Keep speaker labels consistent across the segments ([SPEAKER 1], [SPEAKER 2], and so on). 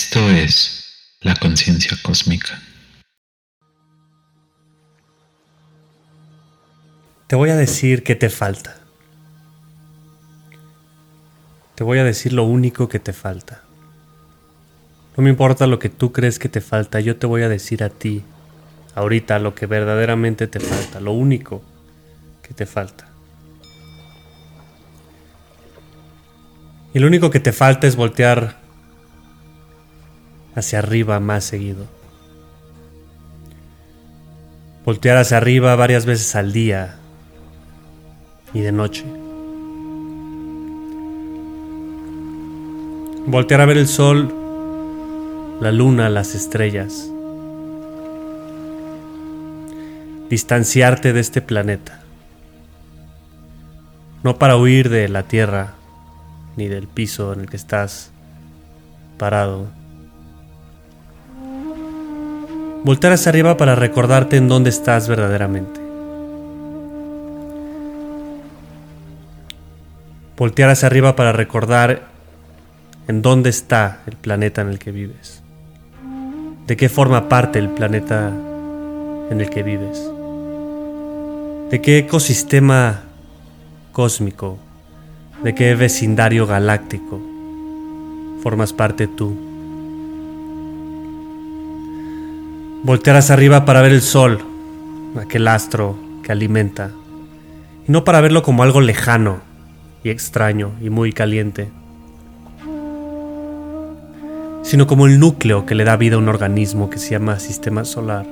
[SPEAKER 1] Esto es la conciencia cósmica.
[SPEAKER 2] Te voy a decir qué te falta. Te voy a decir lo único que te falta. No me importa lo que tú crees que te falta, yo te voy a decir a ti, ahorita, lo que verdaderamente te falta, lo único que te falta. Y lo único que te falta es voltear hacia arriba más seguido. Voltear hacia arriba varias veces al día y de noche. Voltear a ver el sol la luna, las estrellas. Distanciarte de este planeta. No para huir de la tierra ni del piso en el que estás parado. Voltar hacia arriba para recordarte en dónde estás verdaderamente. Voltear hacia arriba para recordar en dónde está el planeta en el que vives de qué forma parte el planeta en el que vives, de qué ecosistema cósmico, de qué vecindario galáctico formas parte tú. Voltear arriba para ver el sol, aquel astro que alimenta, y no para verlo como algo lejano y extraño y muy caliente sino como el núcleo que le da vida a un organismo que se llama sistema solar.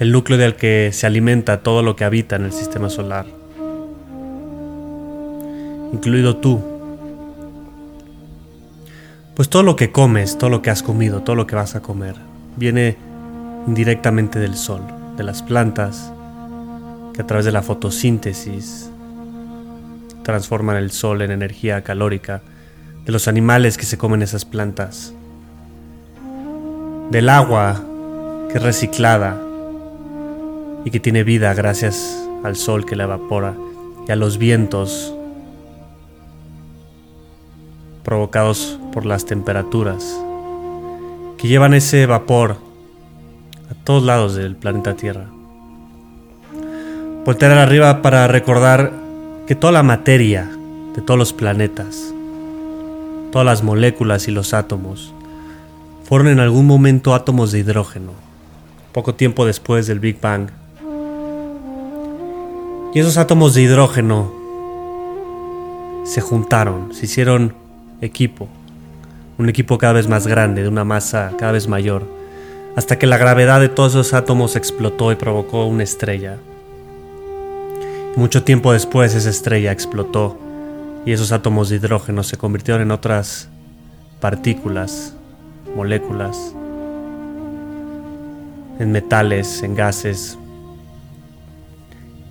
[SPEAKER 2] El núcleo del que se alimenta todo lo que habita en el sistema solar, incluido tú. Pues todo lo que comes, todo lo que has comido, todo lo que vas a comer, viene indirectamente del sol, de las plantas, que a través de la fotosíntesis transforman el sol en energía calórica de los animales que se comen esas plantas, del agua que es reciclada y que tiene vida gracias al sol que la evapora y a los vientos provocados por las temperaturas que llevan ese vapor a todos lados del planeta Tierra. Voltear arriba para recordar que toda la materia de todos los planetas todas las moléculas y los átomos, fueron en algún momento átomos de hidrógeno, poco tiempo después del Big Bang. Y esos átomos de hidrógeno se juntaron, se hicieron equipo, un equipo cada vez más grande, de una masa cada vez mayor, hasta que la gravedad de todos esos átomos explotó y provocó una estrella. mucho tiempo después esa estrella explotó y esos átomos de hidrógeno se convirtieron en otras partículas, moléculas, en metales, en gases,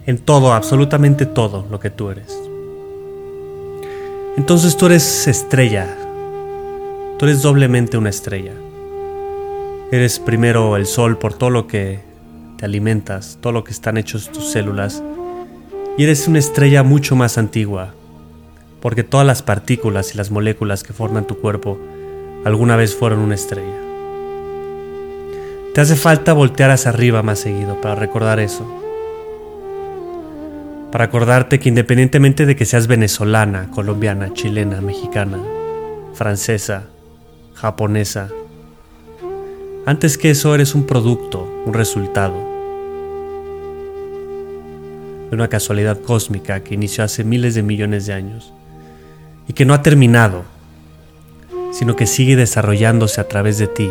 [SPEAKER 2] en todo, absolutamente todo lo que tú eres. Entonces tú eres estrella, tú eres doblemente una estrella. Eres primero el sol por todo lo que te alimentas, todo lo que están hechos tus células, y eres una estrella mucho más antigua, porque todas las partículas y las moléculas que forman tu cuerpo alguna vez fueron una estrella. Te hace falta voltear hacia arriba más seguido para recordar eso. Para acordarte que independientemente de que seas venezolana, colombiana, chilena, mexicana, francesa, japonesa, antes que eso eres un producto, un resultado de una casualidad cósmica que inició hace miles de millones de años y que no ha terminado, sino que sigue desarrollándose a través de ti.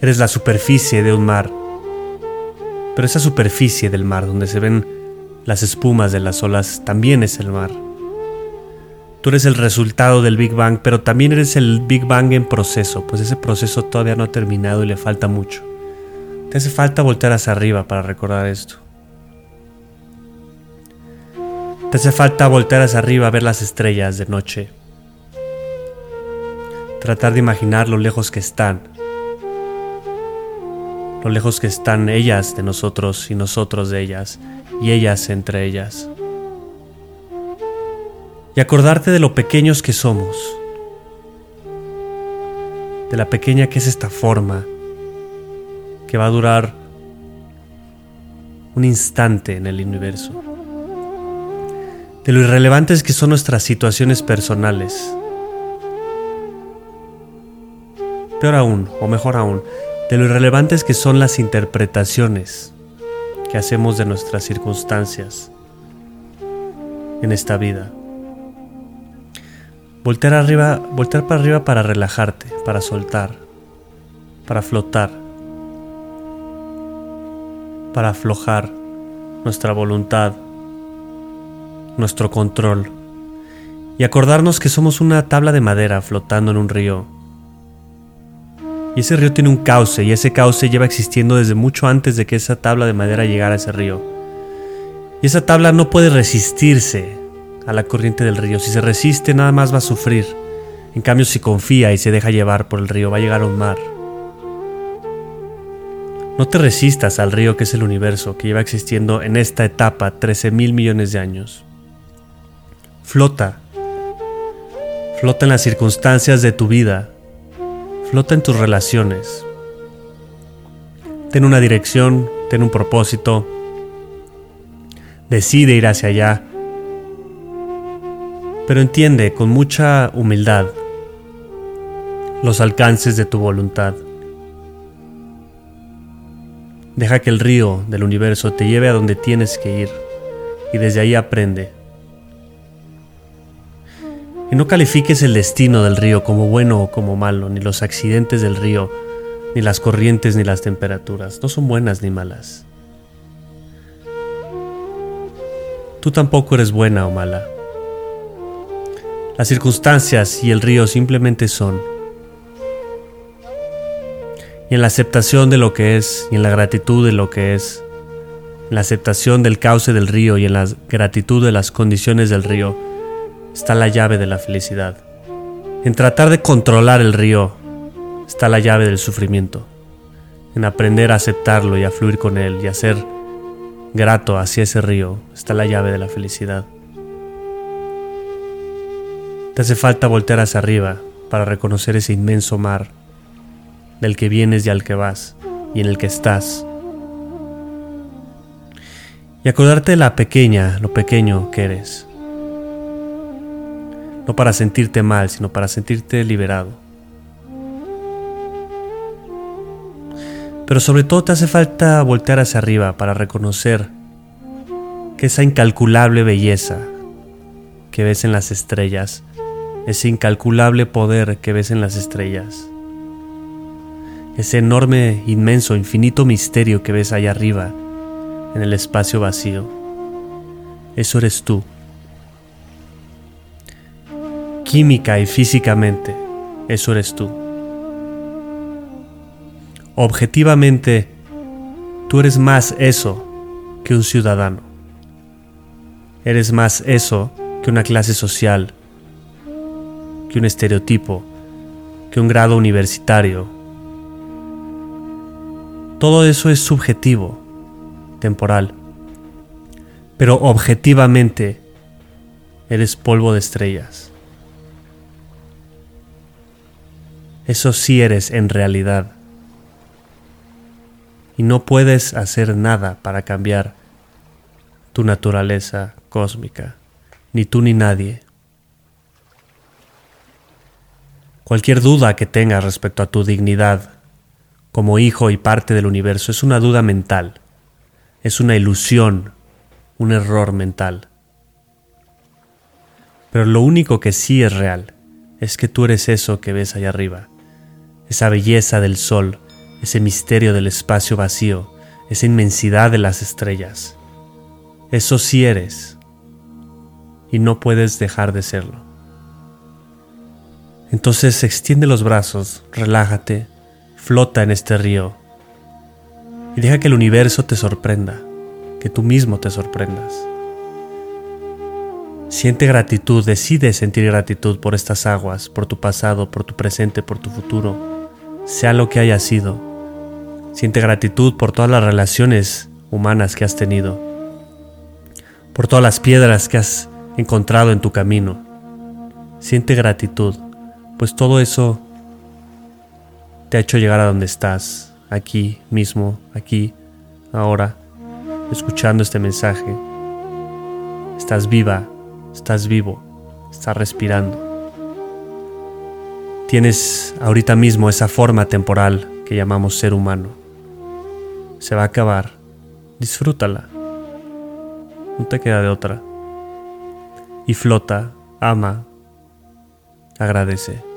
[SPEAKER 2] Eres la superficie de un mar, pero esa superficie del mar donde se ven las espumas de las olas también es el mar. Tú eres el resultado del Big Bang, pero también eres el Big Bang en proceso, pues ese proceso todavía no ha terminado y le falta mucho. Te hace falta voltear hacia arriba para recordar esto. Te hace falta voltear hacia arriba a ver las estrellas de noche. Tratar de imaginar lo lejos que están. Lo lejos que están ellas de nosotros y nosotros de ellas, y ellas entre ellas. Y acordarte de lo pequeños que somos, de la pequeña que es esta forma, que va a durar un instante en el universo, de lo irrelevantes que son nuestras situaciones personales, peor aún, o mejor aún, de lo irrelevantes que son las interpretaciones que hacemos de nuestras circunstancias en esta vida. Voltear arriba, para arriba para relajarte, para soltar, para flotar, para aflojar nuestra voluntad, nuestro control y acordarnos que somos una tabla de madera flotando en un río. Y ese río tiene un cauce y ese cauce lleva existiendo desde mucho antes de que esa tabla de madera llegara a ese río. Y esa tabla no puede resistirse a la corriente del río. Si se resiste, nada más va a sufrir. En cambio, si confía y se deja llevar por el río, va a llegar a un mar. No te resistas al río que es el universo, que lleva existiendo en esta etapa 13 mil millones de años. Flota. Flota en las circunstancias de tu vida. Flota en tus relaciones. Ten una dirección, ten un propósito. Decide ir hacia allá pero entiende con mucha humildad los alcances de tu voluntad. Deja que el río del universo te lleve a donde tienes que ir y desde ahí aprende. Y no califiques el destino del río como bueno o como malo, ni los accidentes del río, ni las corrientes, ni las temperaturas. No son buenas ni malas. Tú tampoco eres buena o mala. Las circunstancias y el río simplemente son. Y en la aceptación de lo que es, y en la gratitud de lo que es, en la aceptación del cauce del río y en la gratitud de las condiciones del río, está la llave de la felicidad. En tratar de controlar el río está la llave del sufrimiento. En aprender a aceptarlo y a fluir con él y a ser grato hacia ese río está la llave de la felicidad. Te hace falta voltear hacia arriba para reconocer ese inmenso mar del que vienes y al que vas y en el que estás. Y acordarte de la pequeña, lo pequeño que eres. No para sentirte mal, sino para sentirte liberado. Pero sobre todo te hace falta voltear hacia arriba para reconocer que esa incalculable belleza que ves en las estrellas ese incalculable poder que ves en las estrellas, ese enorme, inmenso, infinito misterio que ves allá arriba, en el espacio vacío. Eso eres tú. Química y físicamente, eso eres tú. Objetivamente, tú eres más eso que un ciudadano. Eres más eso que una clase social que un estereotipo, que un grado universitario. Todo eso es subjetivo, temporal, pero objetivamente eres polvo de estrellas. Eso sí eres en realidad. Y no puedes hacer nada para cambiar tu naturaleza cósmica, ni tú ni nadie. Cualquier duda que tengas respecto a tu dignidad como hijo y parte del universo es una duda mental, es una ilusión, un error mental. Pero lo único que sí es real es que tú eres eso que ves allá arriba, esa belleza del sol, ese misterio del espacio vacío, esa inmensidad de las estrellas. Eso sí eres y no puedes dejar de serlo. Entonces extiende los brazos, relájate, flota en este río y deja que el universo te sorprenda, que tú mismo te sorprendas. Siente gratitud, decide sentir gratitud por estas aguas, por tu pasado, por tu presente, por tu futuro, sea lo que haya sido. Siente gratitud por todas las relaciones humanas que has tenido, por todas las piedras que has encontrado en tu camino. Siente gratitud pues todo eso te ha hecho llegar a donde estás, aquí mismo, aquí, ahora, escuchando este mensaje. Estás viva, estás vivo, estás respirando. Tienes ahorita mismo esa forma temporal que llamamos ser humano. Se va a acabar. Disfrútala. No te queda de otra. Y flota, ama, agradece.